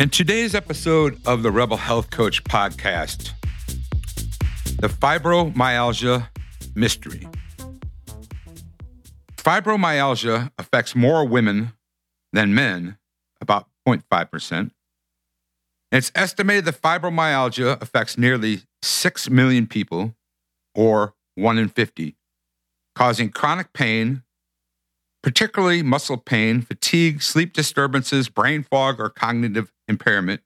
In today's episode of the Rebel Health Coach podcast, the fibromyalgia mystery. Fibromyalgia affects more women than men, about 0.5%. It's estimated that fibromyalgia affects nearly 6 million people, or 1 in 50, causing chronic pain, particularly muscle pain, fatigue, sleep disturbances, brain fog, or cognitive impairment,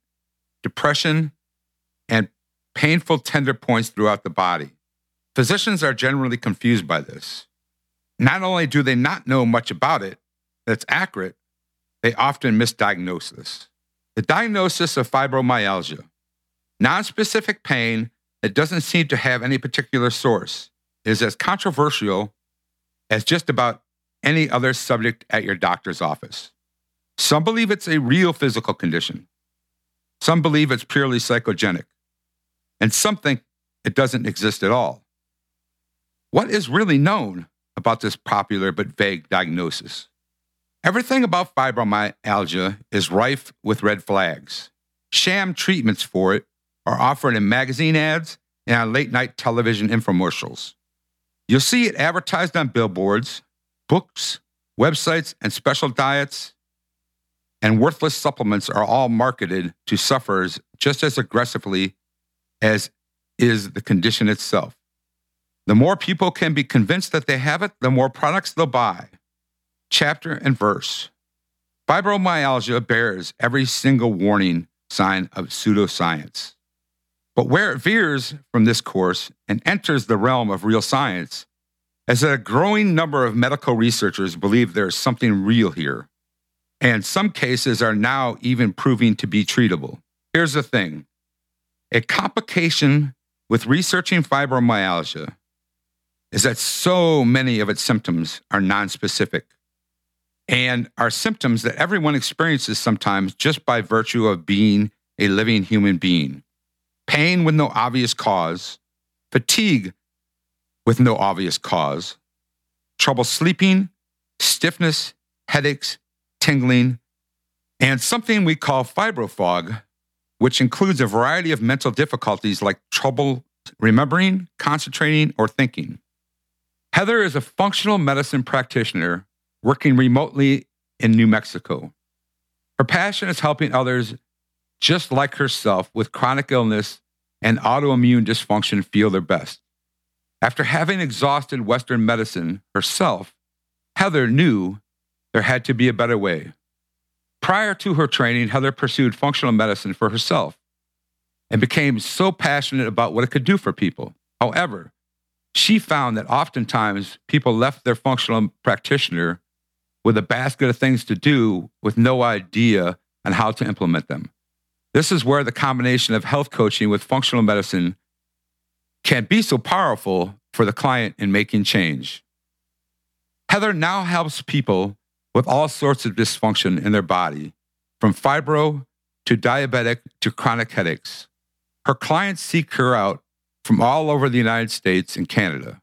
depression, and painful tender points throughout the body. Physicians are generally confused by this. Not only do they not know much about it that's accurate, they often misdiagnose this. The diagnosis of fibromyalgia, nonspecific pain that doesn't seem to have any particular source, is as controversial as just about any other subject at your doctor's office. Some believe it's a real physical condition. Some believe it's purely psychogenic. And some think it doesn't exist at all. What is really known about this popular but vague diagnosis? Everything about fibromyalgia is rife with red flags. Sham treatments for it are offered in magazine ads and on late night television infomercials. You'll see it advertised on billboards, books, websites, and special diets. And worthless supplements are all marketed to sufferers just as aggressively as is the condition itself. The more people can be convinced that they have it, the more products they'll buy. Chapter and verse. Fibromyalgia bears every single warning sign of pseudoscience. But where it veers from this course and enters the realm of real science is that a growing number of medical researchers believe there is something real here, and some cases are now even proving to be treatable. Here's the thing a complication with researching fibromyalgia is that so many of its symptoms are nonspecific and are symptoms that everyone experiences sometimes just by virtue of being a living human being. Pain with no obvious cause, fatigue with no obvious cause, trouble sleeping, stiffness, headaches, tingling, and something we call fibrofog, which includes a variety of mental difficulties like trouble remembering, concentrating, or thinking. Heather is a functional medicine practitioner working remotely in New Mexico. Her passion is helping others just like herself with chronic illness and autoimmune dysfunction feel their best. After having exhausted Western medicine herself, Heather knew there had to be a better way. Prior to her training, Heather pursued functional medicine for herself and became so passionate about what it could do for people. However, she found that oftentimes people left their functional practitioner with a basket of things to do with no idea on how to implement them. This is where the combination of health coaching with functional medicine can be so powerful for the client in making change. Heather now helps people with all sorts of dysfunction in their body, from fibro to diabetic to chronic headaches. Her clients seek her out from all over the United States and Canada.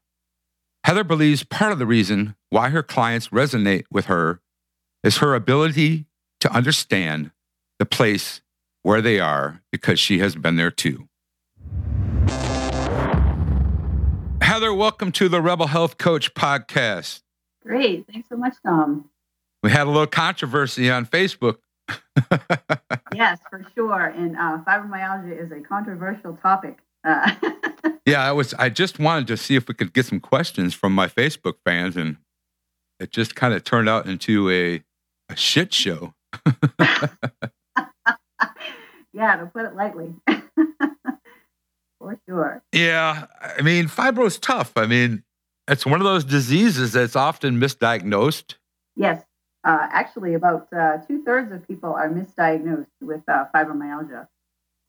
Heather believes part of the reason why her clients resonate with her is her ability to understand the place where they are because she has been there too. Heather, welcome to the Rebel Health Coach podcast. Great. Thanks so much, Tom. We had a little controversy on Facebook. yes, for sure. And uh, fibromyalgia is a controversial topic. Uh, yeah, I was. I just wanted to see if we could get some questions from my Facebook fans, and it just kind of turned out into a a shit show. yeah, to put it lightly. For sure. Yeah, I mean, fibro is tough. I mean, it's one of those diseases that's often misdiagnosed. Yes. Uh, actually, about uh, two thirds of people are misdiagnosed with uh, fibromyalgia,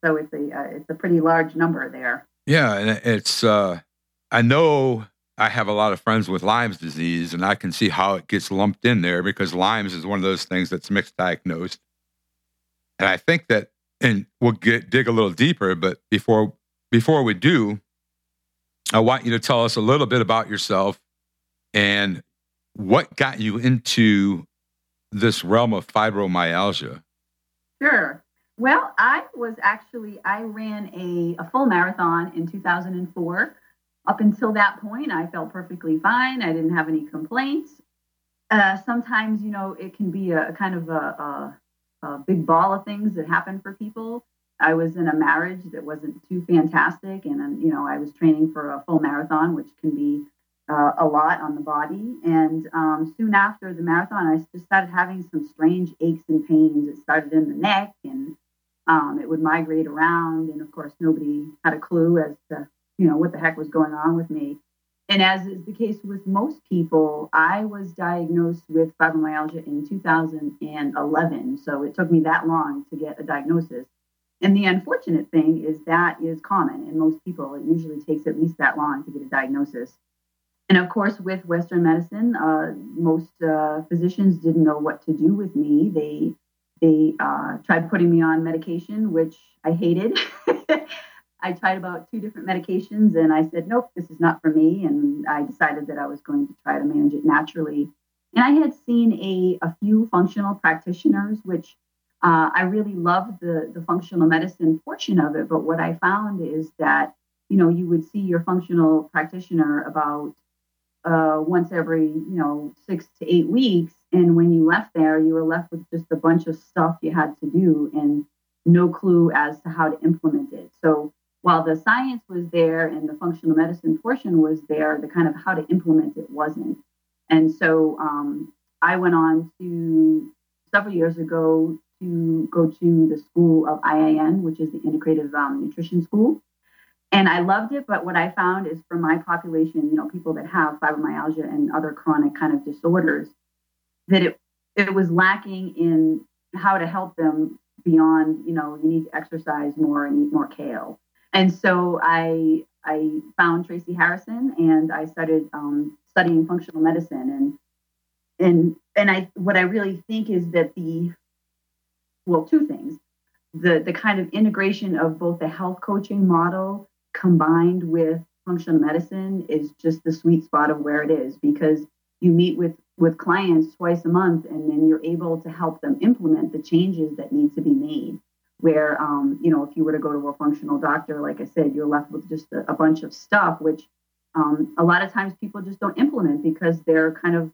so it's a uh, it's a pretty large number there. Yeah, and it's uh, I know I have a lot of friends with Lyme's disease, and I can see how it gets lumped in there because Lyme's is one of those things that's mixed diagnosed. And I think that, and we'll get dig a little deeper, but before before we do, I want you to tell us a little bit about yourself and what got you into this realm of fibromyalgia. Sure. Well, I was actually I ran a, a full marathon in 2004. Up until that point, I felt perfectly fine. I didn't have any complaints. Uh, sometimes, you know, it can be a, a kind of a, a, big ball of things that happen for people. I was in a marriage that wasn't too fantastic, and you know, I was training for a full marathon, which can be uh, a lot on the body. And um, soon after the marathon, I just started having some strange aches and pains. It started in the neck, and um, it would migrate around. And of course, nobody had a clue as to you know what the heck was going on with me. And as is the case with most people, I was diagnosed with fibromyalgia in 2011. So it took me that long to get a diagnosis. And the unfortunate thing is that is common in most people. It usually takes at least that long to get a diagnosis. And of course, with Western medicine, uh, most uh, physicians didn't know what to do with me. They they uh, tried putting me on medication, which I hated. I tried about two different medications, and I said, "Nope, this is not for me." And I decided that I was going to try to manage it naturally. And I had seen a, a few functional practitioners, which uh, I really loved the, the functional medicine portion of it, but what I found is that, you know, you would see your functional practitioner about uh, once every, you know, six to eight weeks. And when you left there, you were left with just a bunch of stuff you had to do and no clue as to how to implement it. So while the science was there and the functional medicine portion was there, the kind of how to implement it wasn't. And so um, I went on to several years ago to go to the school of IIN which is the Integrative um, Nutrition School. And I loved it, but what I found is for my population, you know, people that have fibromyalgia and other chronic kind of disorders, that it it was lacking in how to help them beyond, you know, you need to exercise more and eat more kale. And so I I found Tracy Harrison and I started um, studying functional medicine and and and I what I really think is that the well, two things. The, the kind of integration of both the health coaching model combined with functional medicine is just the sweet spot of where it is because you meet with with clients twice a month and then you're able to help them implement the changes that need to be made where um, you know if you were to go to a functional doctor like i said you're left with just a, a bunch of stuff which um, a lot of times people just don't implement because they're kind of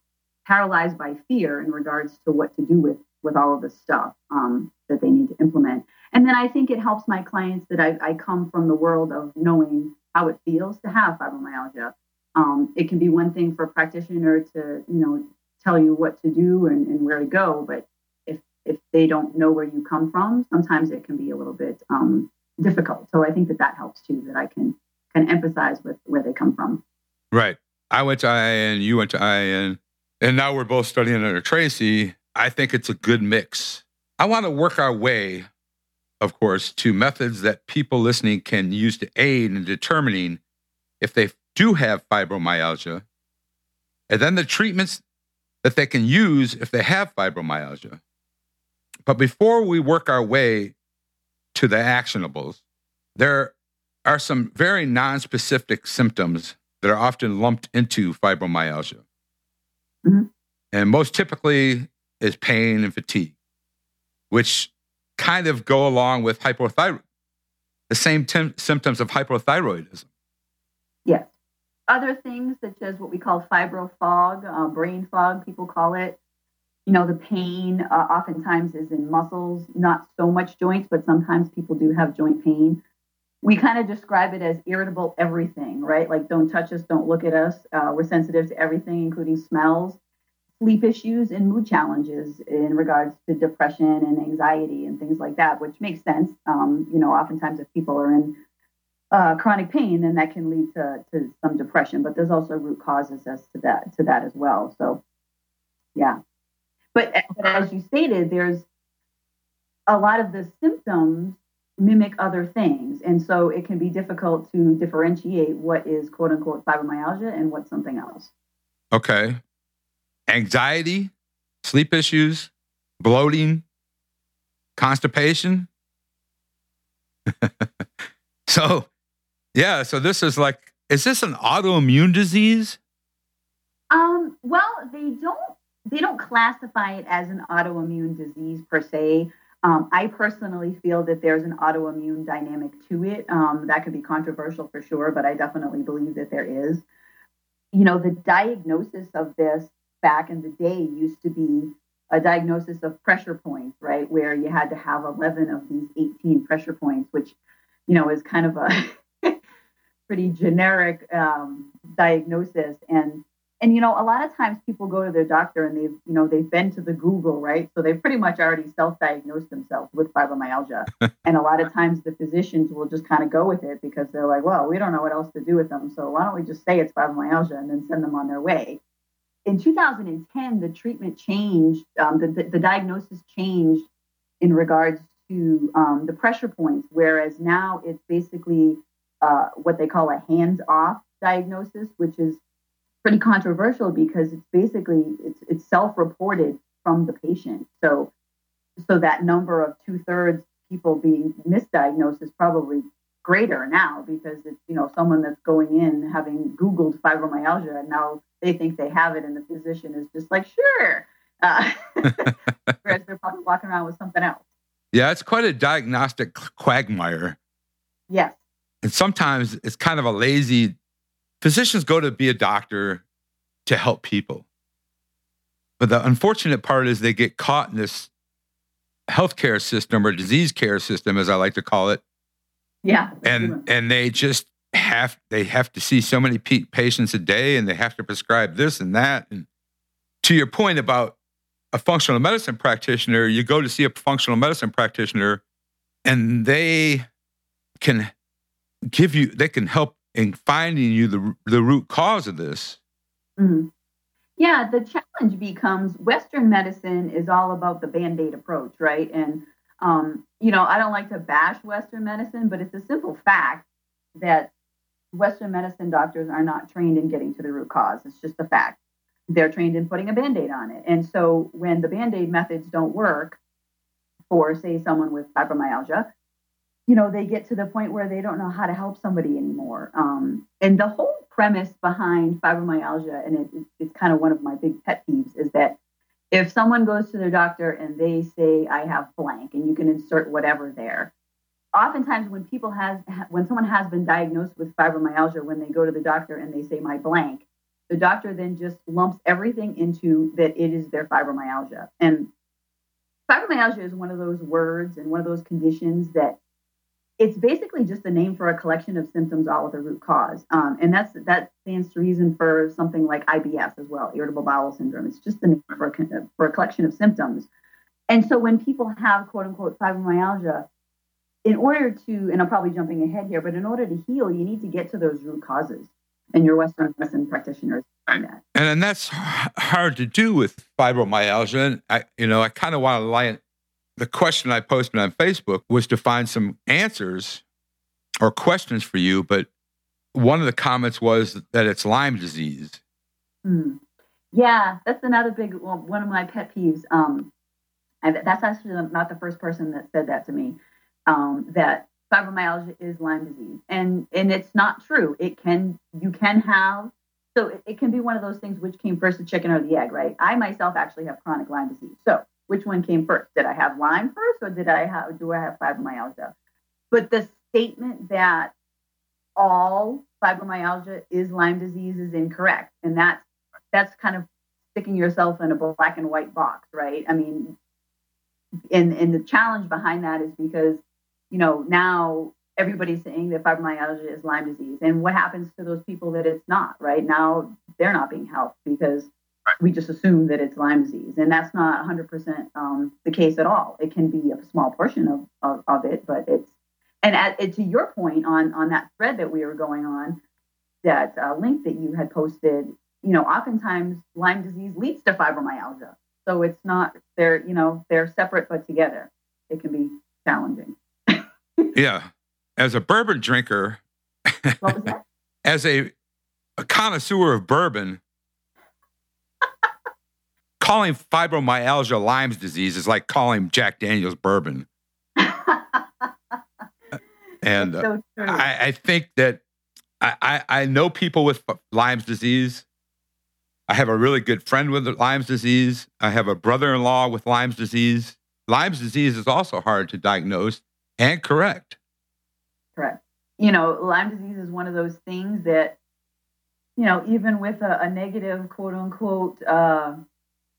paralyzed by fear in regards to what to do with with all of the stuff um, that they need to implement. And then I think it helps my clients that I, I come from the world of knowing how it feels to have fibromyalgia. Um, it can be one thing for a practitioner to, you know, tell you what to do and, and, where to go, but if if they don't know where you come from, sometimes it can be a little bit um, difficult. So I think that that helps too. That I can can empathize with where they come from. Right. I went to IIN, you went to IIN, and now we're both studying under Tracy. I think it's a good mix. I want to work our way, of course, to methods that people listening can use to aid in determining if they do have fibromyalgia, and then the treatments that they can use if they have fibromyalgia. But before we work our way to the actionables, there are some very non-specific symptoms that are often lumped into fibromyalgia. Mm-hmm. And most typically, is pain and fatigue, which kind of go along with hypothyroid, the same symptoms of hypothyroidism. Yes. Other things such as what we call fibro fog, uh, brain fog, people call it. You know, the pain uh, oftentimes is in muscles, not so much joints, but sometimes people do have joint pain. We kind of describe it as irritable everything, right? Like, don't touch us, don't look at us. Uh, we're sensitive to everything, including smells sleep issues and mood challenges in regards to depression and anxiety and things like that, which makes sense. Um, you know, oftentimes if people are in uh, chronic pain, then that can lead to, to some depression. But there's also root causes as to that to that as well. So, yeah. but, but as you stated, there's a lot of the symptoms mimic other things. And so it can be difficult to differentiate what is quote unquote fibromyalgia and what's something else. Okay. Anxiety, sleep issues, bloating, constipation. so, yeah, so this is like, is this an autoimmune disease? Um, well, they don't they don't classify it as an autoimmune disease per se. Um, I personally feel that there's an autoimmune dynamic to it. Um, that could be controversial for sure, but I definitely believe that there is. You know, the diagnosis of this back in the day used to be a diagnosis of pressure points, right? Where you had to have 11 of these 18 pressure points, which, you know, is kind of a pretty generic um, diagnosis. And and you know a lot of times people go to their doctor and they've you know they've been to the google right so they've pretty much already self-diagnosed themselves with fibromyalgia and a lot of times the physicians will just kind of go with it because they're like well we don't know what else to do with them so why don't we just say it's fibromyalgia and then send them on their way in 2010 the treatment changed um, the, the, the, diagnosis changed in regards to um, the pressure points whereas now it's basically uh, what they call a hands-off diagnosis which is pretty controversial because it's basically it's it's self-reported from the patient. So so that number of two thirds people being misdiagnosed is probably greater now because it's you know someone that's going in having Googled fibromyalgia and now they think they have it and the physician is just like sure, uh, whereas they're probably walking around with something else. Yeah, it's quite a diagnostic quagmire. Yes. And sometimes it's kind of a lazy physicians go to be a doctor to help people. But the unfortunate part is they get caught in this healthcare system or disease care system, as I like to call it. Yeah. And and they just have they have to see so many patients a day, and they have to prescribe this and that. And to your point about a functional medicine practitioner, you go to see a functional medicine practitioner, and they can give you they can help in finding you the the root cause of this. Mm-hmm. Yeah, the challenge becomes Western medicine is all about the band aid approach, right? And um, you know, I don't like to bash Western medicine, but it's a simple fact that Western medicine doctors are not trained in getting to the root cause. It's just a fact. They're trained in putting a band aid on it. And so when the band aid methods don't work for, say, someone with fibromyalgia, you know, they get to the point where they don't know how to help somebody anymore. Um, and the whole premise behind fibromyalgia, and it, it's kind of one of my big pet peeves, is that if someone goes to their doctor and they say, I have blank, and you can insert whatever there, oftentimes when people has when someone has been diagnosed with fibromyalgia when they go to the doctor and they say my blank the doctor then just lumps everything into that it is their fibromyalgia and fibromyalgia is one of those words and one of those conditions that it's basically just a name for a collection of symptoms all with a root cause. Um, and that's that stands to reason for something like IBS as well, irritable bowel syndrome. It's just the name for a, for a collection of symptoms. And so when people have quote unquote fibromyalgia, in order to, and I'm probably jumping ahead here, but in order to heal, you need to get to those root causes. And your Western medicine practitioners find that. And, and that's hard to do with fibromyalgia. And I, you know, I kind of want to lie the question I posted on Facebook was to find some answers or questions for you, but one of the comments was that it's Lyme disease. Hmm. Yeah, that's another big well, one of my pet peeves. Um, that's actually not the first person that said that to me. Um, that fibromyalgia is Lyme disease, and and it's not true. It can you can have so it, it can be one of those things which came first, the chicken or the egg, right? I myself actually have chronic Lyme disease, so which one came first? Did I have Lyme first, or did I have do I have fibromyalgia? But the statement that all fibromyalgia is Lyme disease is incorrect, and that's that's kind of sticking yourself in a black and white box, right? I mean, and and the challenge behind that is because you know now everybody's saying that fibromyalgia is Lyme disease, and what happens to those people that it's not? Right now, they're not being helped because we just assume that it's Lyme disease, and that's not 100% um, the case at all. It can be a small portion of, of, of it, but it's and at, to your point on on that thread that we were going on, that uh, link that you had posted, you know, oftentimes Lyme disease leads to fibromyalgia. So it's not they're you know they're separate but together. It can be challenging. Yeah, as a bourbon drinker, what was that? as a, a connoisseur of bourbon, calling fibromyalgia Lyme's disease is like calling Jack Daniels bourbon. and uh, so I, I, think that I, I, I know people with Lyme's disease. I have a really good friend with Lyme's disease. I have a brother in law with Lyme's disease. Lyme's disease is also hard to diagnose and correct. Correct. You know, Lyme disease is one of those things that, you know, even with a, a negative quote unquote uh,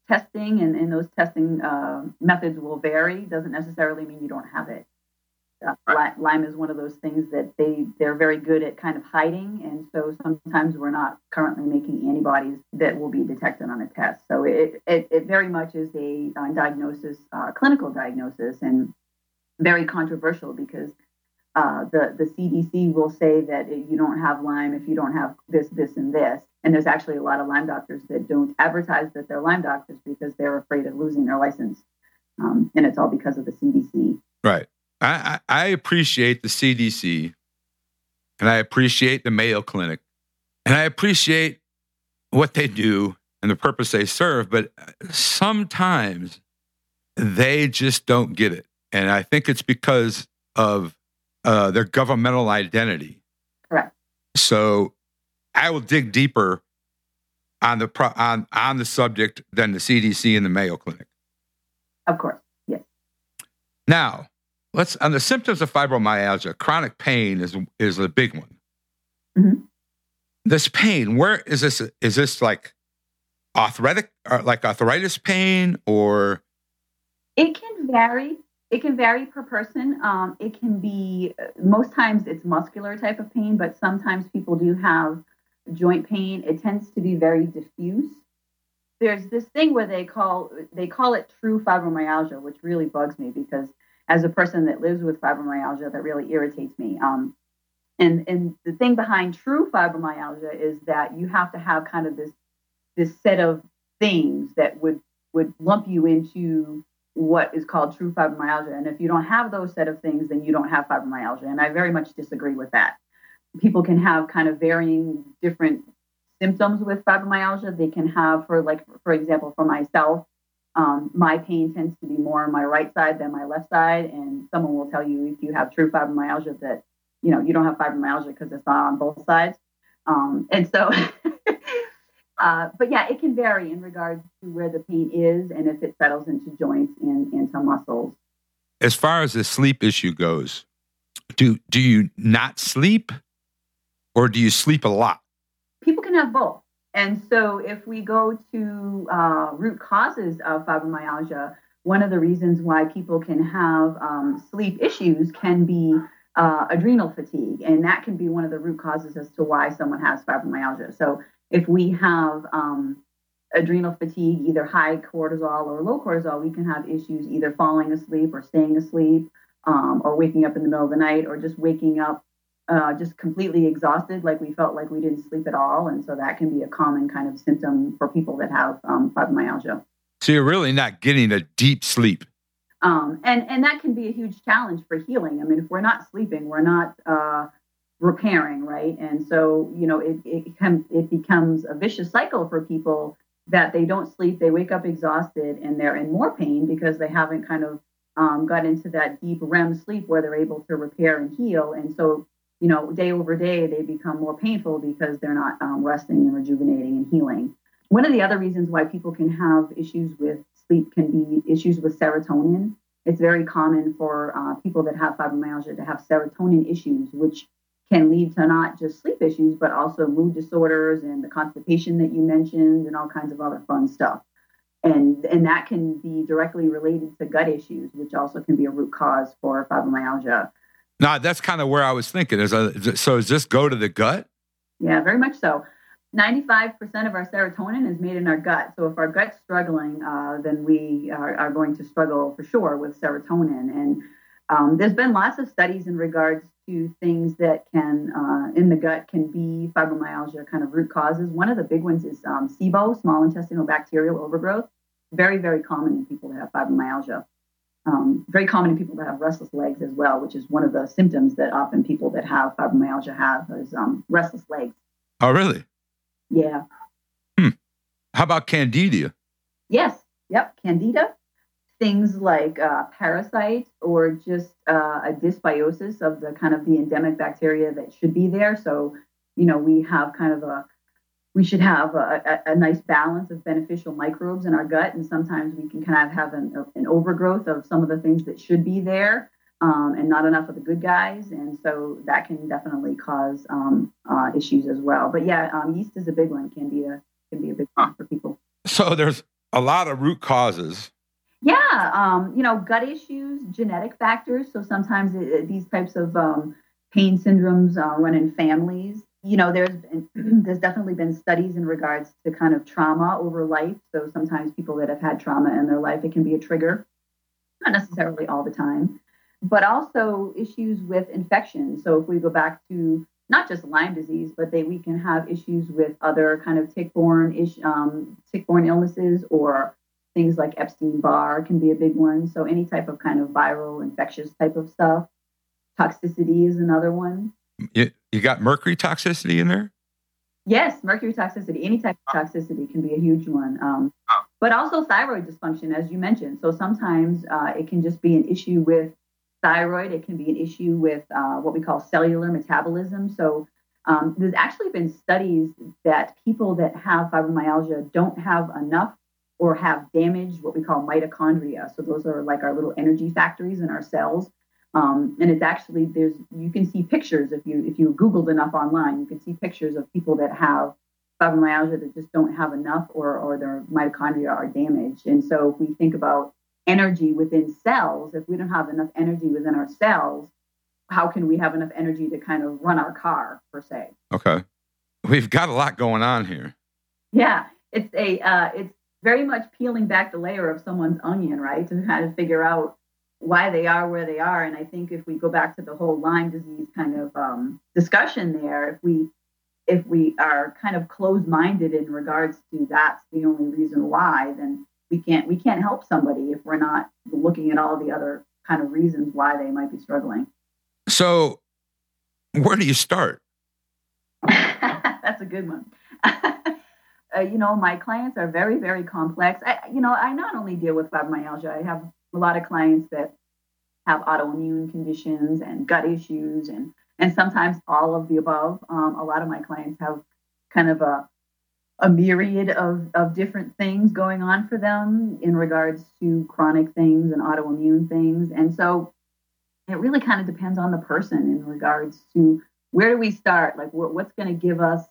testing and, and those testing uh, methods will vary, doesn't necessarily mean you don't have it. Uh, Lyme is one of those things that they they're very good at kind of hiding, and so sometimes we're not currently making antibodies that will be detected on a test. So it it, it very much is a uh, diagnosis, uh, clinical diagnosis, and very controversial because uh, the the CDC will say that you don't have Lyme if you don't have this, this, and this. And there's actually a lot of Lyme doctors that don't advertise that they're Lyme doctors because they're afraid of losing their license, um, and it's all because of the CDC. Right. I, I appreciate the CDC and I appreciate the Mayo Clinic and I appreciate what they do and the purpose they serve, but sometimes they just don't get it. And I think it's because of uh, their governmental identity. Correct. So I will dig deeper on the pro- on on the subject than the CDC and the Mayo Clinic. Of course, yes. Now, let's on the symptoms of fibromyalgia, chronic pain is is a big one. Mm-hmm. This pain, where is this? Is this like arthritic, or uh, like arthritis pain, or it can vary. It can vary per person. Um, it can be most times it's muscular type of pain, but sometimes people do have joint pain. It tends to be very diffuse. There's this thing where they call they call it true fibromyalgia, which really bugs me because as a person that lives with fibromyalgia, that really irritates me. Um, and and the thing behind true fibromyalgia is that you have to have kind of this this set of things that would would lump you into what is called true fibromyalgia. And if you don't have those set of things, then you don't have fibromyalgia. And I very much disagree with that. People can have kind of varying different symptoms with fibromyalgia. They can have, for like, for example, for myself, um, my pain tends to be more on my right side than my left side. And someone will tell you if you have true fibromyalgia that, you know, you don't have fibromyalgia because it's not on both sides. Um, and so, uh, but yeah, it can vary in regards to where the pain is and if it settles into joints and into muscles. As far as the sleep issue goes, do do you not sleep, or do you sleep a lot? People can have both. And so, if we go to uh, root causes of fibromyalgia, one of the reasons why people can have um, sleep issues can be uh, adrenal fatigue, and that can be one of the root causes as to why someone has fibromyalgia. So, if we have um, adrenal fatigue, either high cortisol or low cortisol, we can have issues either falling asleep or staying asleep, um, or waking up in the middle of the night, or just waking up uh, just completely exhausted, like we felt like we didn't sleep at all. And so that can be a common kind of symptom for people that have um, fibromyalgia. So you're really not getting a deep sleep. Um, and, and that can be a huge challenge for healing. I mean, if we're not sleeping, we're not uh, repairing, right? And so, you know, it, it, it becomes a vicious cycle for people that they don't sleep, they wake up exhausted, and they're in more pain because they haven't kind of um, got into that deep REM sleep where they're able to repair and heal. And so you know, day over day, they become more painful because they're not um, resting and rejuvenating and healing. One of the other reasons why people can have issues with sleep can be issues with serotonin. It's very common for uh, people that have fibromyalgia to have serotonin issues, which can lead to not just sleep issues, but also mood disorders and the constipation that you mentioned and all kinds of other fun stuff. And, and that can be directly related to gut issues, which also can be a root cause for fibromyalgia. No, that's kind of where I was thinking. Is a, so does this go to the gut? Yeah, very much so. 95% of our serotonin is made in our gut. So if our gut's struggling, uh, then we are, are, going to struggle for sure with serotonin. And um, there's been lots of studies in regards things that can, uh, in the gut, can be fibromyalgia kind of root causes. One of the big ones is um, SIBO, small intestinal bacterial overgrowth. very, very common in people that have fibromyalgia. Um, very common in people that have restless legs as well, which is one of the symptoms that often people that have fibromyalgia have is um, restless legs. Oh, really? Yeah. Hmm. How about candida? Yes. Yep. Candida. Things like uh, parasites or just uh, a dysbiosis of the kind of the endemic bacteria that should be there. So, you know, we have kind of a we should have a, a, a, nice balance of beneficial microbes in our gut. And sometimes we can kind of have an, an overgrowth of some of the things that should be there um, and not enough of the good guys. And so that can definitely cause um, uh, issues as well. But yeah, um, yeast is a big one. Candida can be a big one for people. So there's a lot of root causes. Yeah, um, you know, gut issues, genetic factors. So sometimes it, these types of um, pain syndromes uh, run in families you know, there's been, there's definitely been studies in regards to kind of trauma over life. So sometimes people that have had trauma in their life, it can be a trigger, not necessarily all the time, but also issues with infection. So if we go back to not just Lyme disease, but they we can have issues with other kind of tick-borne ish, um, tick-borne illnesses or things like Epstein-Barr can be a big one. So any type of kind of viral infectious type of stuff. Toxicity is another one. You, you got mercury toxicity in there? Yes, mercury toxicity. Any type of toxicity can be a huge one. Um. But also thyroid dysfunction, as you mentioned. So sometimes uh, it can just be an issue with thyroid. It can be an issue with uh, what we call cellular metabolism. So um, there's actually been studies that people that have fibromyalgia don't have enough or have damaged what we call mitochondria. So those are like our little energy factories in our cells. Um, and it's actually there's you can see pictures if you if you googled enough online you can see pictures of people that have fibromyalgia that just don't have enough or or their mitochondria are damaged. And so if we think about energy within cells if we don't have enough energy within our cells how can we have enough energy to kind of run our car per se? Okay. We've got a lot going on here. Yeah. It's a uh, it's very much peeling back the layer of someone's onion right to kind of figure out why they are where they are. And I think if we go back to the whole Lyme disease kind of um, discussion there, if we if we are kind of closed-minded in regards to that's the only reason why, then we can't we can't help somebody if we're not looking at all the other kind of reasons why they might be struggling. So, where do you start? that's a good one. uh, you know, my clients are very, very complex. I, you know, I not only deal with fibromyalgia, I have a lot of clients that have autoimmune conditions and gut issues and and sometimes all of the above. Um, a lot of my clients have kind of a a myriad of, of different things going on for them in regards to chronic things and autoimmune things. And so it really kind of depends on the person in regards to where do we start? Like, what's going to give us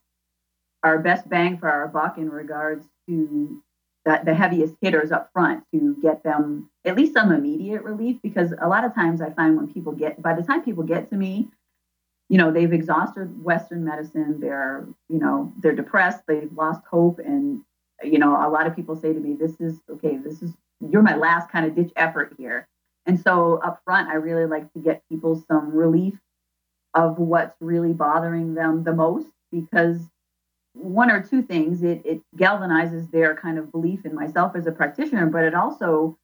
our best bang for our buck in regards to the, the heaviest hitters up front to get them at least some immediate relief because a lot of times I find when people get by the time people get to me, you know, they've exhausted Western medicine, they're, you know, they're depressed, they've lost hope. And, you know, a lot of people say to me, This is okay, this is you're my last kind of ditch effort here. And so up front, I really like to get people some relief of what's really bothering them the most because one or two things. It, it galvanizes their kind of belief in myself as a practitioner, but it also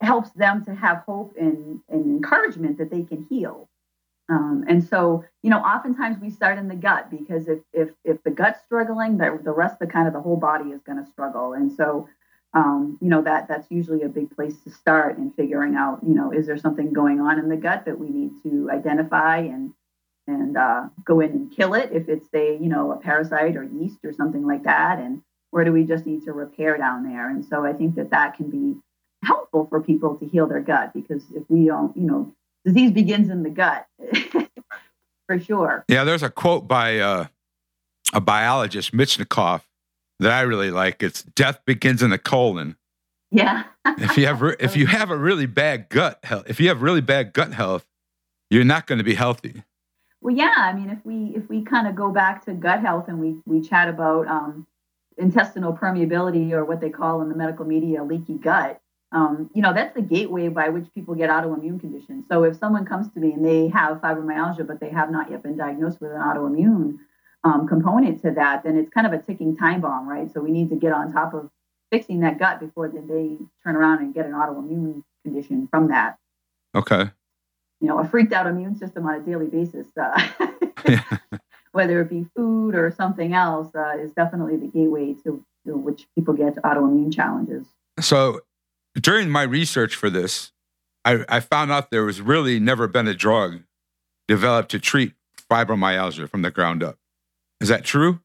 helps them to have hope and, and encouragement that they can heal. Um, and so, you know, oftentimes we start in the gut because if if if the gut's struggling, the, the rest of the kind of the whole body is going to struggle. And so, um, you know, that that's usually a big place to start in figuring out, you know, is there something going on in the gut that we need to identify and and uh, go in and kill it if it's a you know a parasite or yeast or something like that and where do we just need to repair down there? And so i think that that can be helpful for people to heal their gut because if we don't you know disease begins in the gut for sure. Yeah there's a quote by uh, a biologist Metchnikoff that i really like. It's death begins in the colon. Yeah. If you have re- if you have a really bad gut health if you have really bad gut health you're not going to be healthy well, yeah. I mean, if we if we kind of go back to gut health and we we chat about um, intestinal permeability or what they call in the medical media leaky gut, um, you know, that's the gateway by which people get autoimmune conditions. So if someone comes to me and they have fibromyalgia, but they have not yet been diagnosed with an autoimmune um, component to that, then it's kind of a ticking time bomb, right? So we need to get on top of fixing that gut before they turn around and get an autoimmune condition from that. Okay. You know, a freaked out immune system on a daily basis, uh, whether it be food or something else, uh, is definitely the gateway to, to which people get autoimmune challenges. So during my research for this, I, I found out there was really never been a drug developed to treat fibromyalgia from the ground up. Is that true?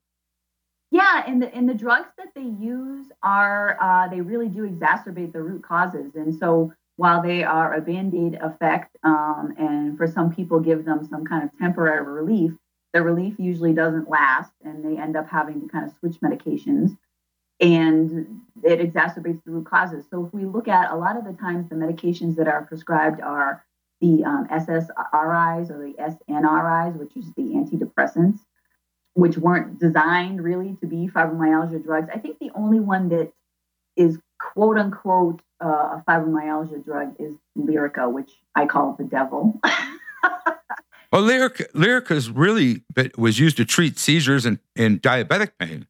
Yeah, and the and the drugs that they use are uh, they really do exacerbate the root causes, and so while they are a band-aid effect, um, and for some people give them some kind of temporary relief, the relief usually doesn't last, and they end up having to kind of switch medications, and it exacerbates the root causes. So if we look at a lot of the times, the medications that are prescribed are the um, SSRIs or the SNRIs, which is the antidepressants which weren't designed really to be fibromyalgia drugs. I think the only one that is quote unquote uh, a fibromyalgia drug is Lyrica, which I call the devil. well, Lyrica, Lyrica is really was used to treat seizures and, and diabetic pain.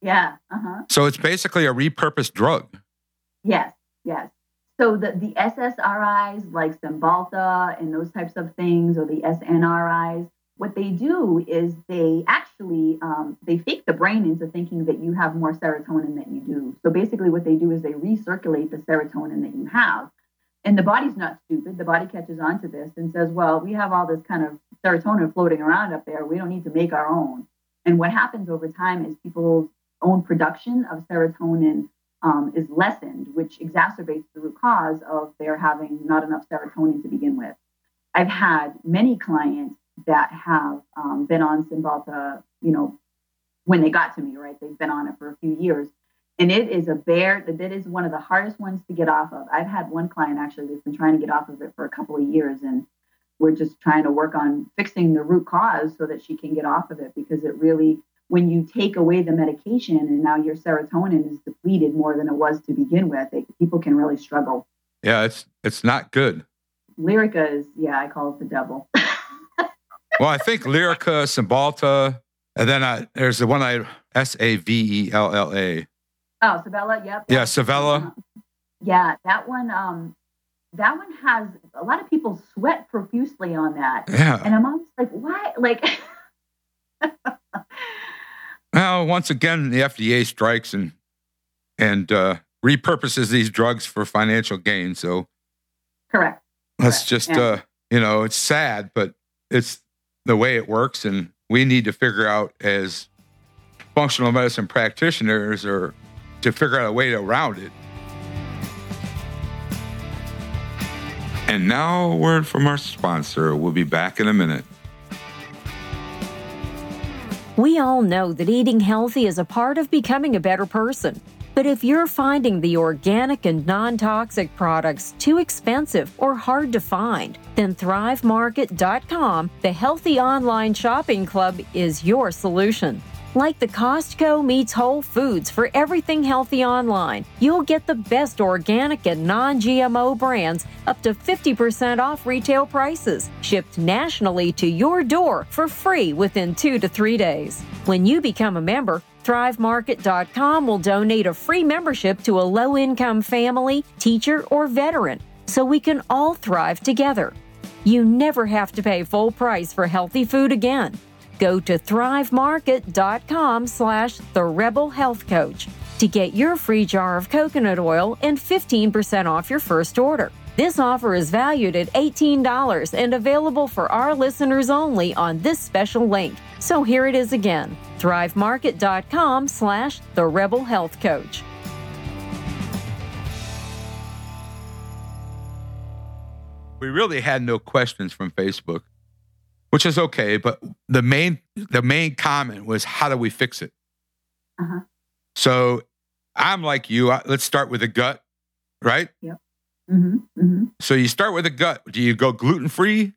Yeah. Uh-huh. So it's basically a repurposed drug. Yes. Yes. So the, the SSRIs like Cymbalta and those types of things, or the SNRIs, what they do is they actually um, they fake the brain into thinking that you have more serotonin than you do. So basically what they do is they recirculate the serotonin that you have. And the body's not stupid. The body catches on to this and says well we have all this kind of serotonin floating around up there. We don't need to make our own. And what happens over time is people's own production of serotonin um, is lessened which exacerbates the root cause of their having not enough serotonin to begin with. I've had many clients that have um, been on Cymbalta, you know, when they got to me, right? They've been on it for a few years. And it is a bear that is one of the hardest ones to get off of. I've had one client actually that's been trying to get off of it for a couple of years. And we're just trying to work on fixing the root cause so that she can get off of it because it really, when you take away the medication and now your serotonin is depleted more than it was to begin with, it, people can really struggle. Yeah, it's it's not good. Lyrica is, yeah, I call it the devil. Well, I think Lyrica, Cymbalta, and then I, there's the one I S A V E L L A. Oh, Savella, yep. Yeah, Savella. Yeah, that one. Um, that one has a lot of people sweat profusely on that. Yeah, and I'm always like, why? Like, well, once again, the FDA strikes and and uh, repurposes these drugs for financial gain. So, correct. Let's correct. just, uh, you know, it's sad, but it's the way it works, and we need to figure out as functional medicine practitioners or to figure out a way around it. And now, a word from our sponsor. We'll be back in a minute. We all know that eating healthy is a part of becoming a better person. But if you're finding the organic and non toxic products too expensive or hard to find, then ThriveMarket.com, the healthy online shopping club, is your solution. Like the Costco meets Whole Foods for everything healthy online, you'll get the best organic and non GMO brands up to 50% off retail prices, shipped nationally to your door for free within two to three days. When you become a member, ThriveMarket.com will donate a free membership to a low income family, teacher, or veteran so we can all thrive together. You never have to pay full price for healthy food again. Go to thrivemarket.com slash the rebel health coach to get your free jar of coconut oil and 15% off your first order. This offer is valued at $18 and available for our listeners only on this special link. So here it is again, thrivemarket.com slash the rebel health coach. We really had no questions from Facebook which is okay. But the main the main comment was, "How do we fix it?" Uh-huh. So I'm like you. Let's start with the gut, right? Yep. Mm-hmm. Mm-hmm. So you start with the gut. Do you go gluten free?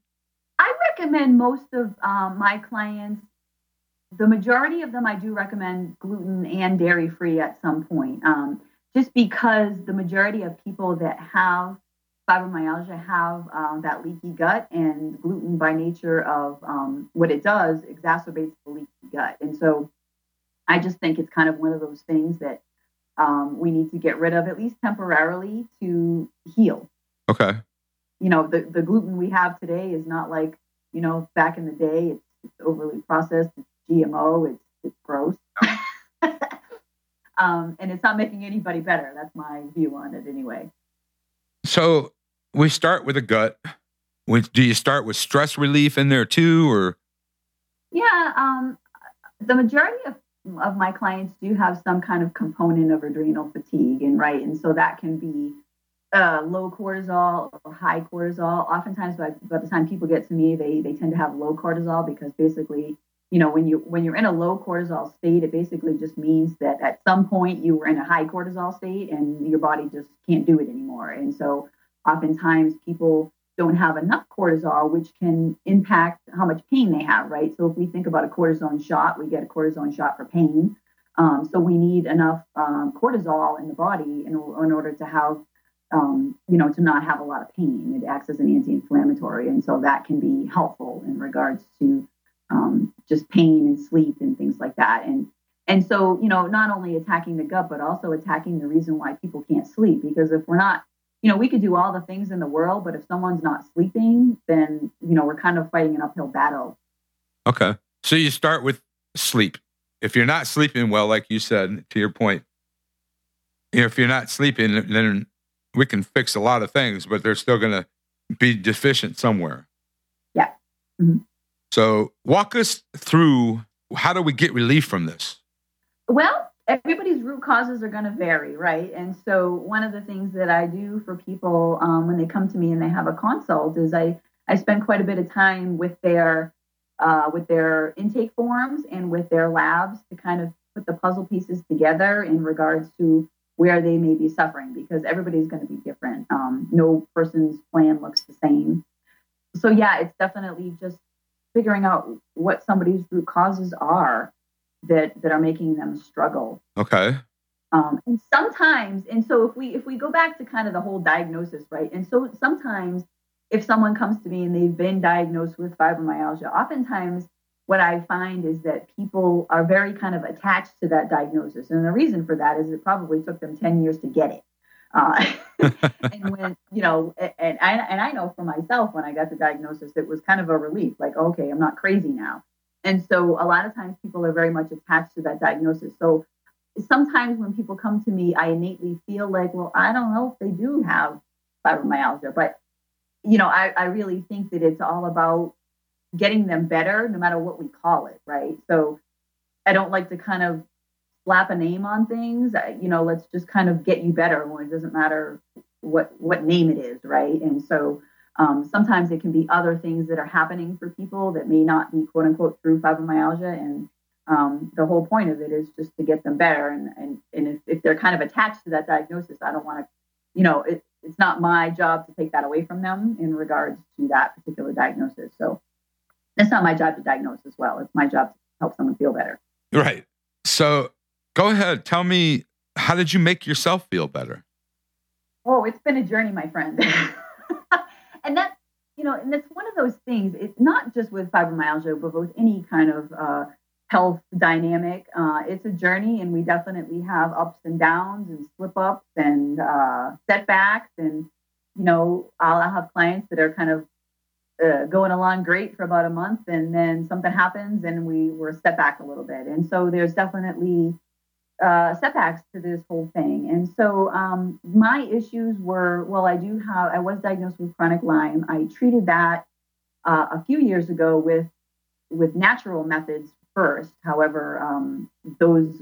I recommend most of um, my clients. The majority of them, I do recommend gluten and dairy free at some point, um, just because the majority of people that have fibromyalgia have um, that leaky gut, and gluten, by nature of um, what it does, exacerbates the leaky gut. And so I just think it's kind of one of those things that um, we need to get rid of at least temporarily to heal. Okay. You know, the, the gluten we have today is not like, you know, back in the day, it's, it's overly processed, it's GMO, it's, it's gross. um, and it's not making anybody better. That's my view on it anyway. So we start with the gut. do you start with stress relief in there too, or? Yeah, um, the majority of of my clients do have some kind of component of adrenal fatigue, and right, and so that can be uh, low cortisol or high cortisol. Oftentimes, by, by the time people get to me, they they tend to have low cortisol because basically, you know, when you when you're in a low cortisol state, it basically just means that at some point you were in a high cortisol state and your body just can't do it anymore. And so, oftentimes, people don't have enough cortisol, which can impact how much pain they have, right? So if we think about a cortisone shot, we get a cortisone shot for pain. Um, so we need enough um, cortisol in the body in, in order to have, um, you know, to not have a lot of pain. It acts as an anti-inflammatory, and so that can be helpful in regards to um, just pain and sleep and things like that. And and so, you know, not only attacking the gut, but also attacking the reason why people can't sleep. Because if we're not you know, we could do all the things in the world, but if someone's not sleeping, then, you know, we're kind of fighting an uphill battle. Okay. So you start with sleep. If you're not sleeping well, like you said, to your point, you know, if you're not sleeping, then we can fix a lot of things, but they're still going to be deficient somewhere. Yeah. Mm-hmm. So walk us through how do we get relief from this? Well, everybody's root causes are going to vary, right? And so one of the things that I do for people um, when they come to me and they have a consult is I I spend quite a bit of time with their uh, with their intake forms and with their labs to kind of put the puzzle pieces together in regards to where they may be suffering because everybody's going to be different. Um, no person's plan looks the same. So yeah, it's definitely just figuring out what somebody's root causes are that that are making them struggle. Okay. Um, and sometimes, and so if we if we go back to kind of the whole diagnosis, right? And so sometimes, if someone comes to me and they've been diagnosed with fibromyalgia, oftentimes what I find is that people are very kind of attached to that diagnosis, and the reason for that is it probably took them ten years to get it. Uh, and when you know, and I and I know for myself when I got the diagnosis, it was kind of a relief. Like, okay, I'm not crazy now. And so a lot of times people are very much attached to that diagnosis. So sometimes when people come to me, I innately feel like, well, I don't know if they do have fibromyalgia, but you know, I, I really think that it's all about getting them better, no matter what we call it, right? So I don't like to kind of slap a name on things. I, you know, let's just kind of get you better when it doesn't matter what what name it is, right? And so um, sometimes it can be other things that are happening for people that may not be quote unquote true fibromyalgia. And um, the whole point of it is just to get them better. And, and, and if, if they're kind of attached to that diagnosis, I don't want to, you know, it, it's not my job to take that away from them in regards to that particular diagnosis. So it's not my job to diagnose as well. It's my job to help someone feel better. Right. So go ahead. Tell me, how did you make yourself feel better? Oh, it's been a journey, my friend. and that's you know, and it's one of those things. It's not just with fibromyalgia, but with any kind of uh, health dynamic. Uh, it's a journey, and we definitely have ups and downs, and slip ups, and uh, setbacks. And you know, I'll have clients that are kind of uh, going along great for about a month, and then something happens, and we were set back a little bit. And so there's definitely uh, setbacks to this whole thing. And so um, my issues were well, I do have, I was diagnosed with chronic Lyme. I treated that uh, a few years ago with with natural methods first. However, um, those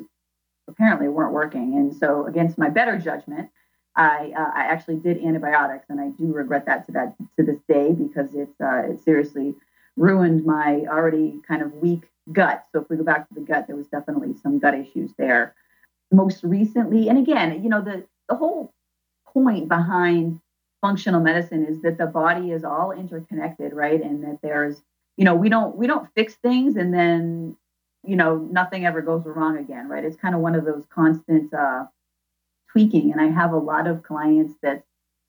apparently weren't working. And so, against my better judgment, I, uh, I actually did antibiotics, and I do regret that to that to this day because it's uh, it seriously ruined my already kind of weak gut. So if we go back to the gut, there was definitely some gut issues there most recently, and again, you know, the, the whole point behind functional medicine is that the body is all interconnected, right? And that there's, you know, we don't we don't fix things and then, you know, nothing ever goes wrong again, right? It's kind of one of those constant uh, tweaking. And I have a lot of clients that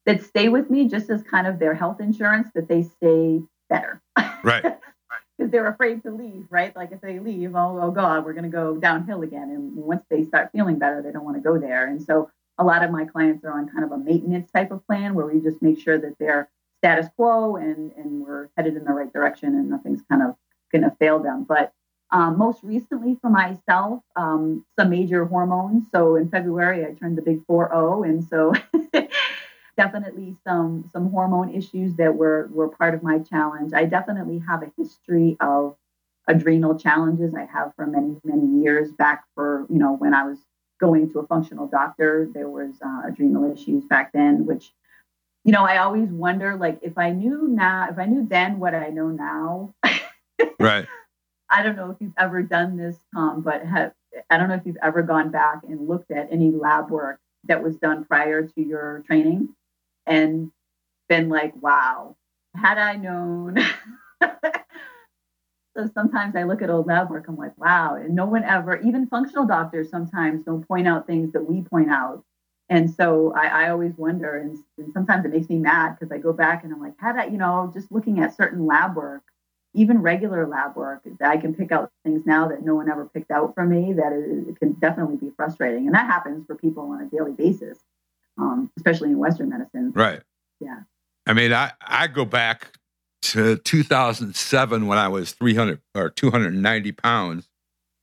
that stay with me just as kind of their health insurance that they stay better. Right. because they're afraid to leave, right? Like if they leave, oh, oh God, we're going to go downhill again. And once they start feeling better, they don't want to go there. And so a lot of my clients are on kind of a maintenance type of plan where we just make sure that they're status quo and, and we're headed in the right direction and nothing's kind of going to fail them. But um, most recently for myself, um, some major hormones. So in February, I turned the big 4-0. And so definitely some some hormone issues that were were part of my challenge. I definitely have a history of adrenal challenges. I have for many many years back for you know when I was going to a functional doctor. There was uh, adrenal issues back then, which you know I always wonder like if I knew now if I knew then what I know now. right. I don't know if you've ever done this, Tom, but have, I don't know if you've ever gone back and looked at any lab work that was done prior to your training and been like, wow, had I known. so sometimes I look at old lab work, I'm like, wow. And no one ever, even functional doctors sometimes don't point out things that we point out. And so I, I always wonder, and, and sometimes it makes me mad because I go back and I'm like, had I, you know, just looking at certain lab work, even regular lab work, that I can pick out things now that no one ever picked out for me that it, it can definitely be frustrating. And that happens for people on a daily basis um, especially in Western medicine. Right. Yeah. I mean, I, I go back to 2007 when I was 300 or 290 pounds.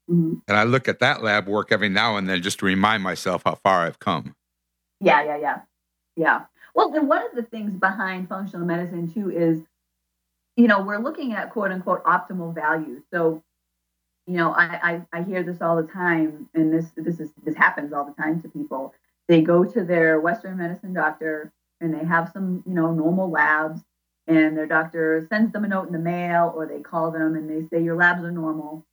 Mm-hmm. And I look at that lab work every now and then just to remind myself how far I've come. Yeah, yeah, yeah. Yeah. Well, and one of the things behind functional medicine too is, you know, we're looking at quote unquote optimal values. So, you know, I, I, I hear this all the time, and this this is this happens all the time to people they go to their Western medicine doctor and they have some, you know, normal labs and their doctor sends them a note in the mail or they call them and they say your labs are normal.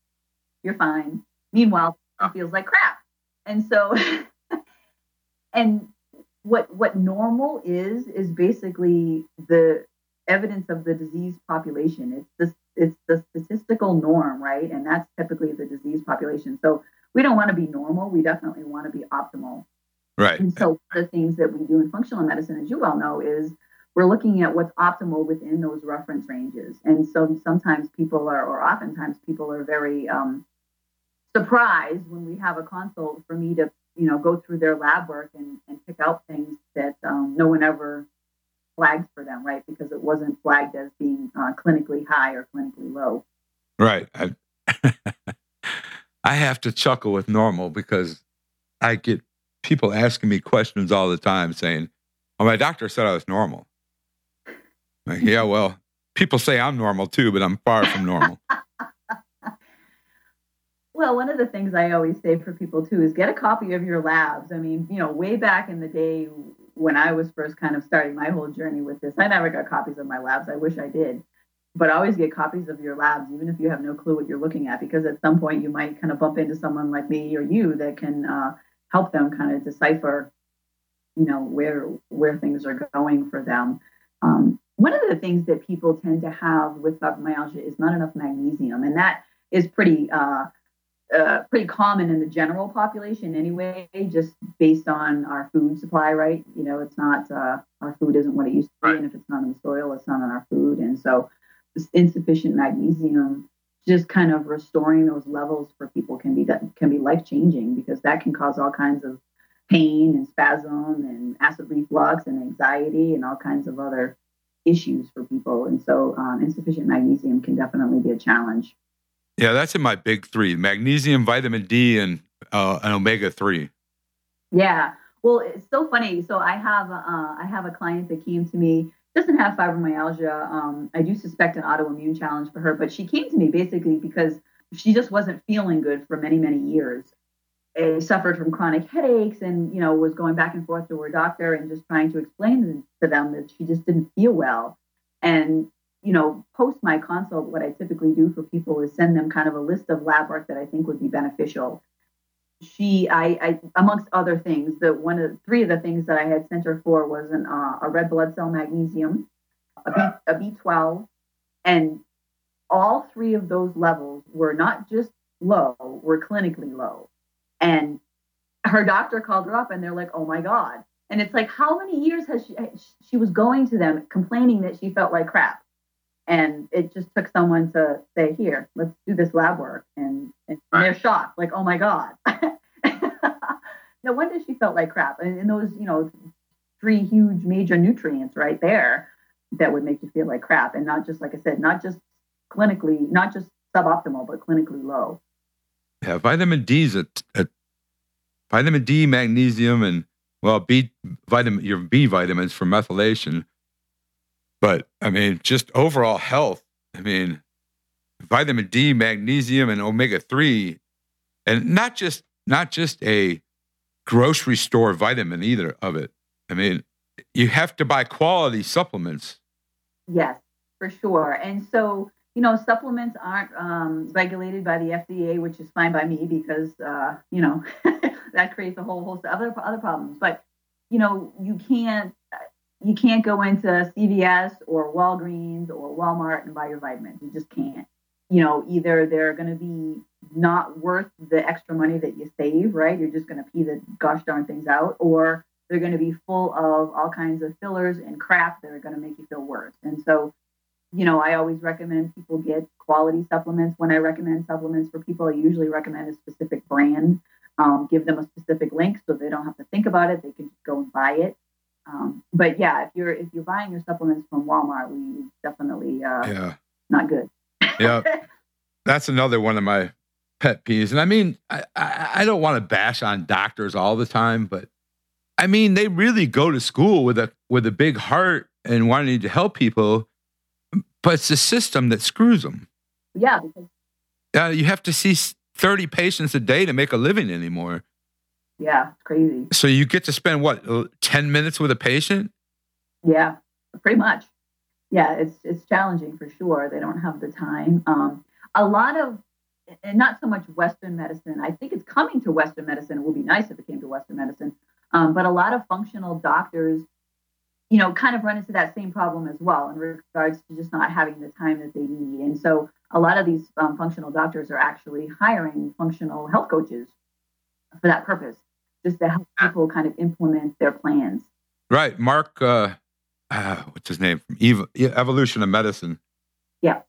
You're fine. Meanwhile it ah. feels like crap. And so and what what normal is is basically the evidence of the disease population. It's the it's the statistical norm right? And that's typically the disease population. So we don't want to be normal. We definitely want to be optimal Right. And so the things that we do in functional medicine, as you well know, is we're looking at what's optimal within those reference ranges. And so sometimes people are, or oftentimes people are very um, surprised when we have a consult for me to, you know, go through their lab work and, and pick out things that um, no one ever flags for them, right? Because it wasn't flagged as being uh, clinically high or clinically low. Right. I, I have to chuckle with normal because I get people asking me questions all the time saying, "Well, my doctor said I was normal." Like, yeah, well, people say I'm normal too, but I'm far from normal. well, one of the things I always say for people too is get a copy of your labs. I mean, you know, way back in the day when I was first kind of starting my whole journey with this, I never got copies of my labs. I wish I did. But always get copies of your labs, even if you have no clue what you're looking at, because at some point you might kind of bump into someone like me or you that can uh, help them kind of decipher, you know, where where things are going for them. Um, one of the things that people tend to have with fibromyalgia is not enough magnesium, and that is pretty uh, uh, pretty common in the general population anyway, just based on our food supply, right? You know, it's not uh, our food isn't what it used to be, and if it's not in the soil, it's not in our food, and so insufficient magnesium just kind of restoring those levels for people can be can be life changing because that can cause all kinds of pain and spasm and acid reflux and anxiety and all kinds of other issues for people. And so, um, insufficient magnesium can definitely be a challenge. Yeah, that's in my big three: magnesium, vitamin D, and uh, an omega three. Yeah. Well, it's so funny. So I have uh, I have a client that came to me doesn't have fibromyalgia. Um, I do suspect an autoimmune challenge for her, but she came to me basically because she just wasn't feeling good for many, many years. She suffered from chronic headaches and, you know, was going back and forth to her doctor and just trying to explain to them that she just didn't feel well. And, you know, post my consult, what I typically do for people is send them kind of a list of lab work that I think would be beneficial she I, I amongst other things the one of the, three of the things that i had sent her for was an, uh, a red blood cell magnesium a, B, a b12 and all three of those levels were not just low were clinically low. And her doctor called her up and they're like oh my god. And it's like how many years has she she was going to them complaining that she felt like crap And it just took someone to say, "Here, let's do this lab work," and, and they're shocked, like, "Oh my god." no wonder she felt like crap. And, and those, you know, three huge major nutrients right there that would make you feel like crap, and not just like I said, not just clinically, not just suboptimal, but clinically low. Yeah, vitamin D is a, a vitamin D, magnesium, and well, B vitamin your B vitamins for methylation. But I mean, just overall health. I mean, vitamin D, magnesium, and omega three, and not just not just a grocery store vitamin either of it. I mean, you have to buy quality supplements. Yes, for sure. And so you know, supplements aren't um, regulated by the FDA, which is fine by me because, uh, you know, that creates a whole host of other other problems. But you know, you can't you can't go into CVS or Walgreens or Walmart and buy your vitamins. You just can't. You know, either they're going to be not worth the extra money that you save, right? You're just going to pee the gosh darn things out, or they're going to be full of all kinds of fillers and crap that are going to make you feel worse. And so you know, I always recommend people get quality supplements. When I recommend supplements for people, I usually recommend a specific brand. Um, give them a specific link so they don't have to think about it. They can just go and buy it. Um, but yeah, if you're if you're buying your supplements from Walmart, we definitely uh, yeah not good. yeah, that's another one of my pet peeves. And I mean, I, I, I don't want to bash on doctors all the time, but I mean, they really go to school with a with a big heart and wanting to help people but it's the system that screws them. Yeah. Uh, you have to see 30 patients a day to make a living anymore. Yeah, it's crazy. So you get to spend what, 10 minutes with a patient? Yeah, pretty much. Yeah, it's it's challenging for sure. They don't have the time. Um, a lot of, and not so much Western medicine. I think it's coming to Western medicine. It would be nice if it came to Western medicine. Um, but a lot of functional doctors you know, kind of run into that same problem as well in regards to just not having the time that they need. And so a lot of these um, functional doctors are actually hiring functional health coaches for that purpose, just to help people kind of implement their plans. Right. Mark, uh, uh, what's his name? From Ev- Evolution of Medicine. Yeah.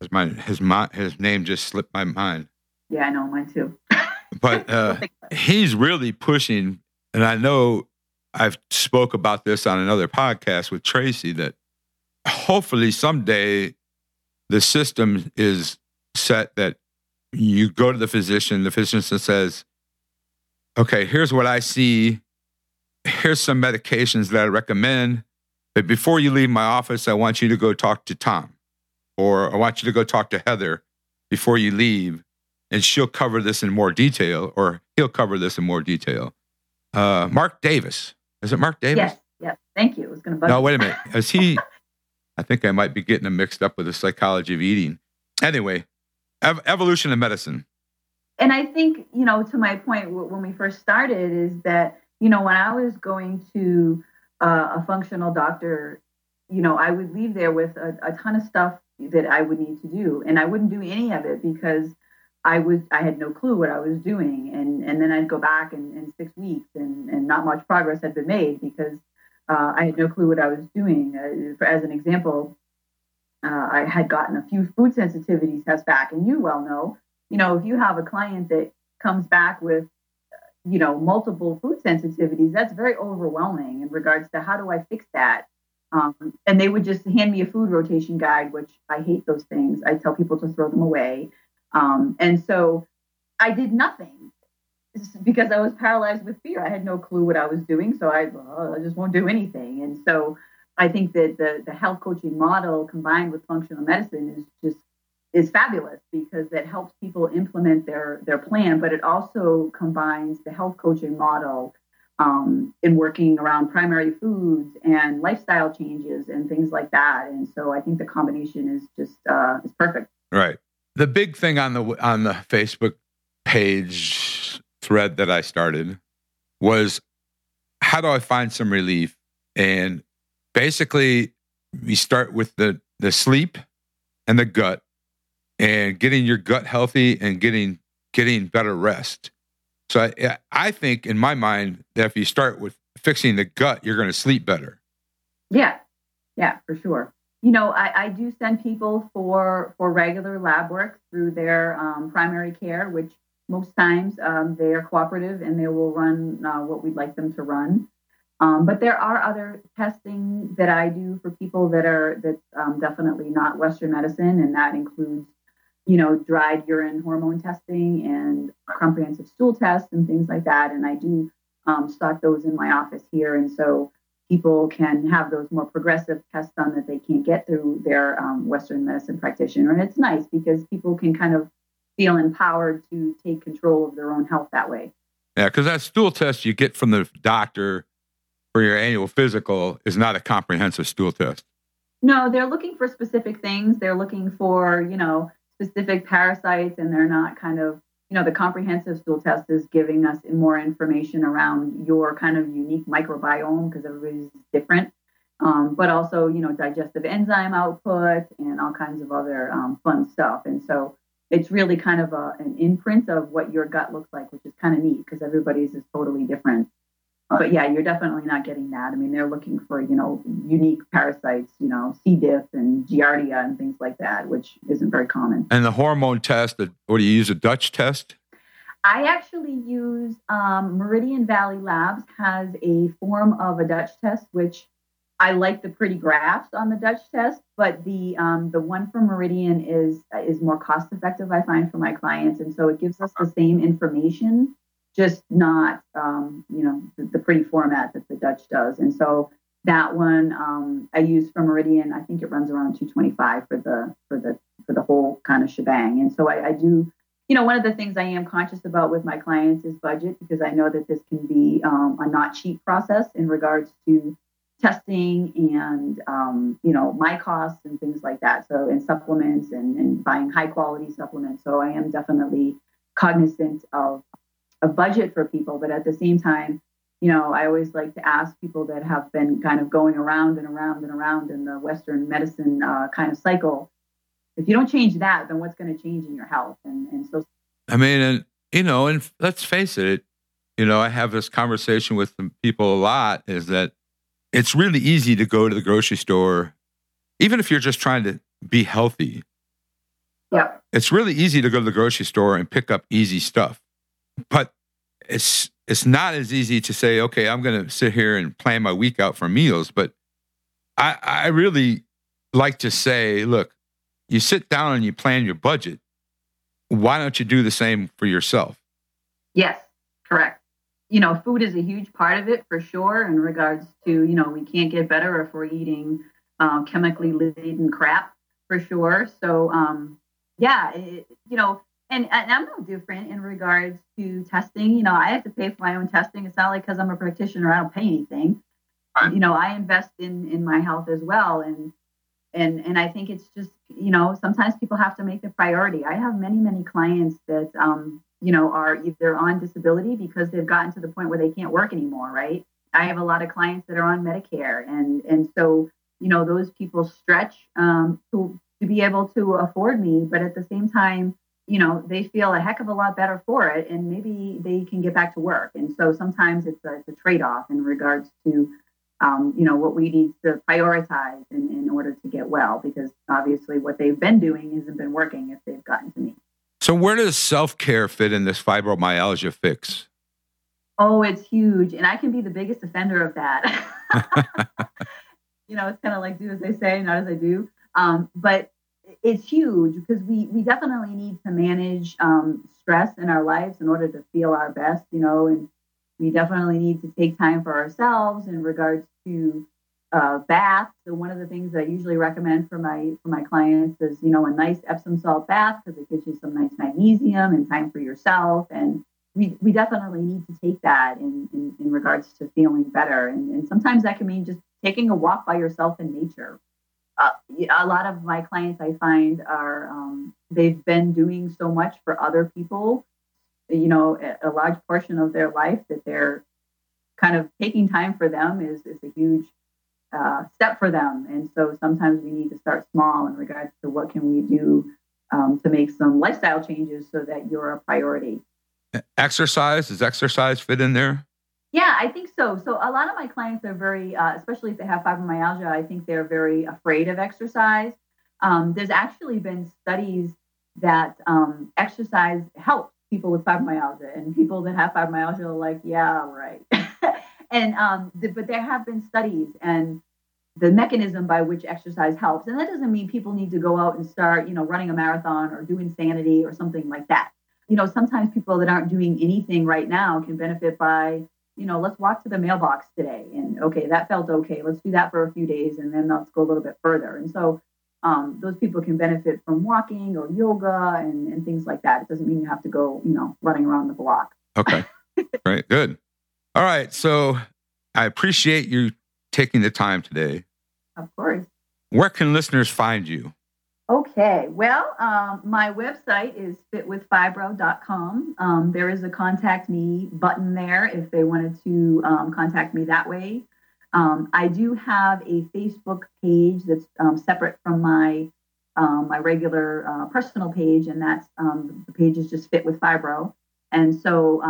His, his, his name just slipped my mind. Yeah, I know, mine too. but uh, he's really pushing, and I know I've spoke about this on another podcast with Tracy that hopefully someday the system is set that you go to the physician, the physician says, okay, here's what I see. Here's some medications that I recommend. But before you leave my office, I want you to go talk to Tom, or I want you to go talk to Heather before you leave, and she'll cover this in more detail, or he'll cover this in more detail. Uh, Mark Davis, is it Mark Davis? Yes. Yes. Thank you. I was going to. No, wait a minute. Is he? I think I might be getting him mixed up with the psychology of eating. Anyway, ev- evolution of medicine. And I think you know, to my point when we first started, is that you know when I was going to uh, a functional doctor, you know, I would leave there with a, a ton of stuff that I would need to do, and I wouldn't do any of it because I was I had no clue what I was doing, and and then I'd go back in, in six weeks, and and not much progress had been made because uh, I had no clue what I was doing. Uh, for, as an example, uh, I had gotten a few food sensitivity tests back, and you well know, you know, if you have a client that comes back with you know multiple food sensitivities, that's very overwhelming in regards to how do I fix that. Um, and they would just hand me a food rotation guide, which I hate those things. I tell people to throw them away. Um, and so I did nothing because I was paralyzed with fear. I had no clue what I was doing. So I, well, I just won't do anything. And so I think that the, the health coaching model combined with functional medicine is just is fabulous because it helps people implement their their plan, but it also combines the health coaching model um, in working around primary foods and lifestyle changes and things like that. And so I think the combination is just uh, is perfect. Right the big thing on the on the Facebook page thread that I started was how do I find some relief? And basically, we start with the the sleep and the gut, and getting your gut healthy and getting getting better rest. So I, I think in my mind that if you start with fixing the gut, you're going to sleep better. Yeah, yeah, for sure. you know, I, I do send people for for regular lab work through their um, primary care, which most times um, they are cooperative and they will run uh, what we'd like them to run. Um, but there are other testing that I do for people that are that's um, definitely not Western medicine, and that includes, you know, dried urine hormone testing and comprehensive stool tests and things like that. And I do um, stock those in my office here, and so people can have those more progressive tests done that they can't get through their um, Western medicine practitioner. And it's nice because people can kind of feel empowered to take control of their own health that way. Yeah, because that stool test you get from the doctor for your annual physical is not a comprehensive stool test. No, they're looking for specific things. They're looking for, you know, specific parasites and they're not kind of, you know, the comprehensive stool test is giving us more information around your kind of unique microbiome because everybody's different. Um, but also, you know, digestive enzyme output and all kinds of other um, fun stuff. And so it's really kind of a, an imprint of what your gut looks like, which is kind of neat because everybody's is totally different but yeah, you're definitely not getting that. I mean, they're looking for, you know, unique parasites, you know, C. diff and Giardia and things like that, which isn't very common. And the hormone test, what do you use, a Dutch test? I actually use um, Meridian Valley Labs has a form of a Dutch test, which I like the pretty graphs on the Dutch test, but the um, the one from Meridian is is more cost effective. I find for my clients, and so it gives us the same information just not um, you know the, the, pretty format that the Dutch does. And so that one um, I use for Meridian. I think it runs around 225 for the for the for the whole kind of shebang. And so I, I do. You know, one of the things I am conscious about with my clients is budget because I know that this can be um, a not cheap process in regards to testing and um, you know my costs and things like that. So and supplements and, and buying high quality supplements. So I am definitely cognizant of a budget for people, but at the same time, you know, I always like to ask people that have been kind of going around and around and around in the Western medicine uh, kind of cycle. If you don't change that, then what's going to change in your health? And and so, I mean, and you know, and let's face it, you know, I have this conversation with people a lot. Is that it's really easy to go to the grocery store, even if you're just trying to be healthy. Yeah, it's really easy to go to the grocery store and pick up easy stuff but it's it's not as easy to say, okay, I'm going to sit here and plan my week out for meals. But I, I really like to say, look, you sit down and you plan your budget. Why don't you do the same for yourself? Yes, correct. You know, food is a huge part of it for sure in regards to, you know, we can't get better if we're eating um, chemically laden crap for sure. So, um, yeah, it, you know, and, and I'm no different in regards to testing. You know, I have to pay for my own testing. It's not like because I'm a practitioner, I don't pay anything. Right. You know, I invest in in my health as well, and and and I think it's just you know sometimes people have to make the priority. I have many many clients that um you know are either on disability because they've gotten to the point where they can't work anymore. Right. I have a lot of clients that are on Medicare, and and so you know those people stretch um, to to be able to afford me, but at the same time you know they feel a heck of a lot better for it and maybe they can get back to work. And so sometimes it's a, it's a trade-off in regards to um, you know what we need to prioritize in, in order to get well because obviously what they've been doing hasn't been working if they've gotten to me. So where does self-care fit in this fibromyalgia fix? Oh it's huge and i can be the biggest offender of that. You know it's kind of like do as they say not as i do. Um, but it's huge because we we definitely need to manage um, stress in our lives in order to feel our best, you know, and we definitely need to take time for ourselves in regards to uh, bath. So one of the things that I usually recommend for my for my clients is you know a nice Epsom salt bath because it gives you some nice magnesium and time for yourself and we, we definitely need to take that in, in, in regards to feeling better. And, and sometimes that can mean just taking a walk by yourself in nature, uh, a lot of my clients I find are um, they've been doing so much for other people, you know, a, large portion of their life that they're kind of taking time for them is is a huge uh, step for them. And so sometimes we need to start small in regards to what can we do um, to make some lifestyle changes so that you're a priority. Exercise does exercise fit in there? Yeah, I think so. So a lot of my clients are very, uh, especially if they have fibromyalgia, I think they're very afraid of exercise. Um, there's actually been studies that um, exercise helps people with fibromyalgia, and people that have fibromyalgia are like, yeah, right. and um, the, but there have been studies and the mechanism by which exercise helps, and that doesn't mean people need to go out and start, you know, running a marathon or do insanity or something like that. You know, sometimes people that aren't doing anything right now can benefit by you know, let's walk to the mailbox today. And okay, that felt okay. Let's do that for a few days and then let's go a little bit further. And so um, those people can benefit from walking or yoga and, and things like that. It doesn't mean you have to go, you know, running around the block. Okay. Right. Good. All right. So I appreciate you taking the time today. Of course. Where can listeners find you? Okay, well, um, my website is fitwithfibro.com. Um, there is a contact me button there if they wanted to um, contact me that way. Um, I do have a Facebook page that's um, separate from my um, my regular uh, personal page, and that's the page is just Fit with Fibro. And so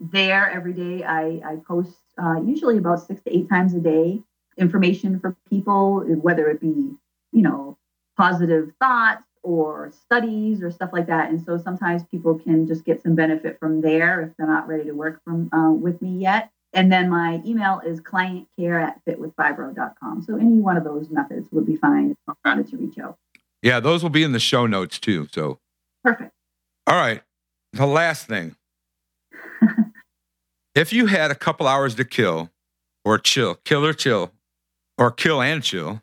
there, every day I, I post uh, usually about six to eight times a day information for people, whether it be you know positive thoughts or studies or stuff like that. And so sometimes people can just get some benefit from there if they're not ready to work from uh, with me yet. And then my email is clientcare at fitwithfibro.com. So any one of those methods would be fine if I wanted to reach out. Yeah, those will be in the show notes too. So perfect. All right. The last thing. if you had a couple hours to kill or chill, kill or chill, or kill and chill,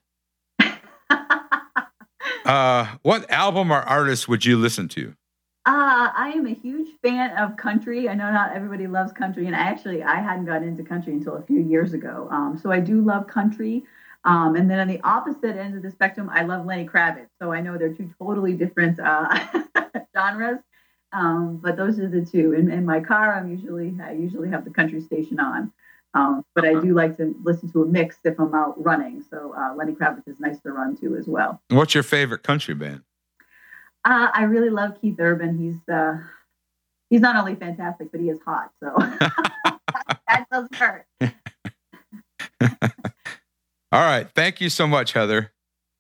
uh, what album or artist would you listen to? Uh, I am a huge fan of country. I know not everybody loves country, and actually, I hadn't gotten into country until a few years ago. Um, so I do love country. Um, and then on the opposite end of the spectrum, I love Lenny Kravitz. So I know they're two totally different uh, genres, um, but those are the two. In, in my car, I'm usually I usually have the country station on. Um, but I do like to listen to a mix if I'm out running. So uh, Lenny Kravitz is nice to run to as well. What's your favorite country band? Uh, I really love Keith Urban. He's uh, he's not only fantastic, but he is hot. So that does hurt. All right. Thank you so much, Heather.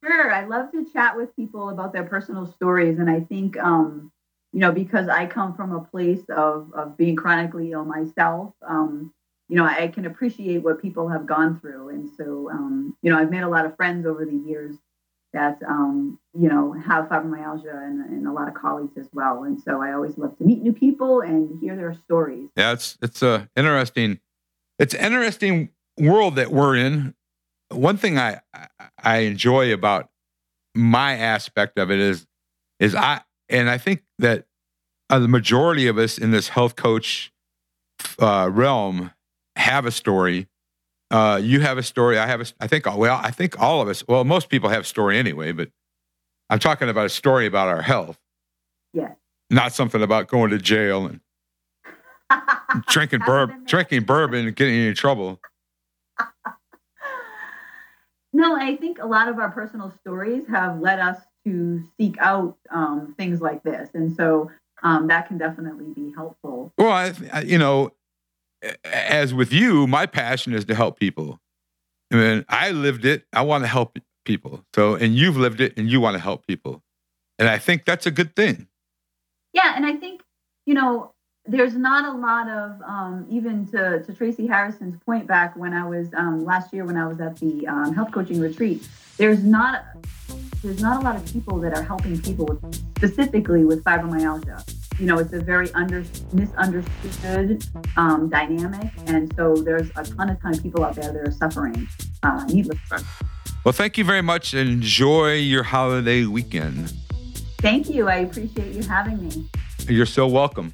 Sure. I love to chat with people about their personal stories. And I think, um, you know, because I come from a place of, of being chronically ill myself, um, you know, I can appreciate what people have gone through. And so, um, you know, I've made a lot of friends over the years that, um, you know, have fibromyalgia and, and, a lot of colleagues as well. And so I always love to meet new people and hear their stories. Yeah, it's, it's a interesting, it's interesting world that we're in. One thing I, I enjoy about my aspect of it is, is I, and I think that uh, the majority of us in this health coach uh, realm have a story. Uh, you have a story. I have a. I think. Well, I think all of us. Well, most people have a story anyway. But I'm talking about a story about our health. Yeah. Not something about going to jail and drinking bourbon, drinking bourbon, and getting in trouble. no, I think a lot of our personal stories have led us to seek out um, things like this, and so um, that can definitely be helpful. Well, I, you know, as with you, my passion is to help people. I mean, I lived it. I want to help people. So, and you've lived it and you want to help people. And I think that's a good thing. Yeah. And I think, you know, there's not a lot of, um, even to, to Tracy Harrison's point back when I was um, last year when I was at the um, health coaching retreat, there's not, there's not a lot of people that are helping people with, specifically with fibromyalgia you know, it's a very under, misunderstood um, dynamic. And so there's a ton of ton of people out there that are suffering uh, needlessly. Well, thank you very much. Enjoy your holiday weekend. Thank you. I appreciate you having me. You're so welcome.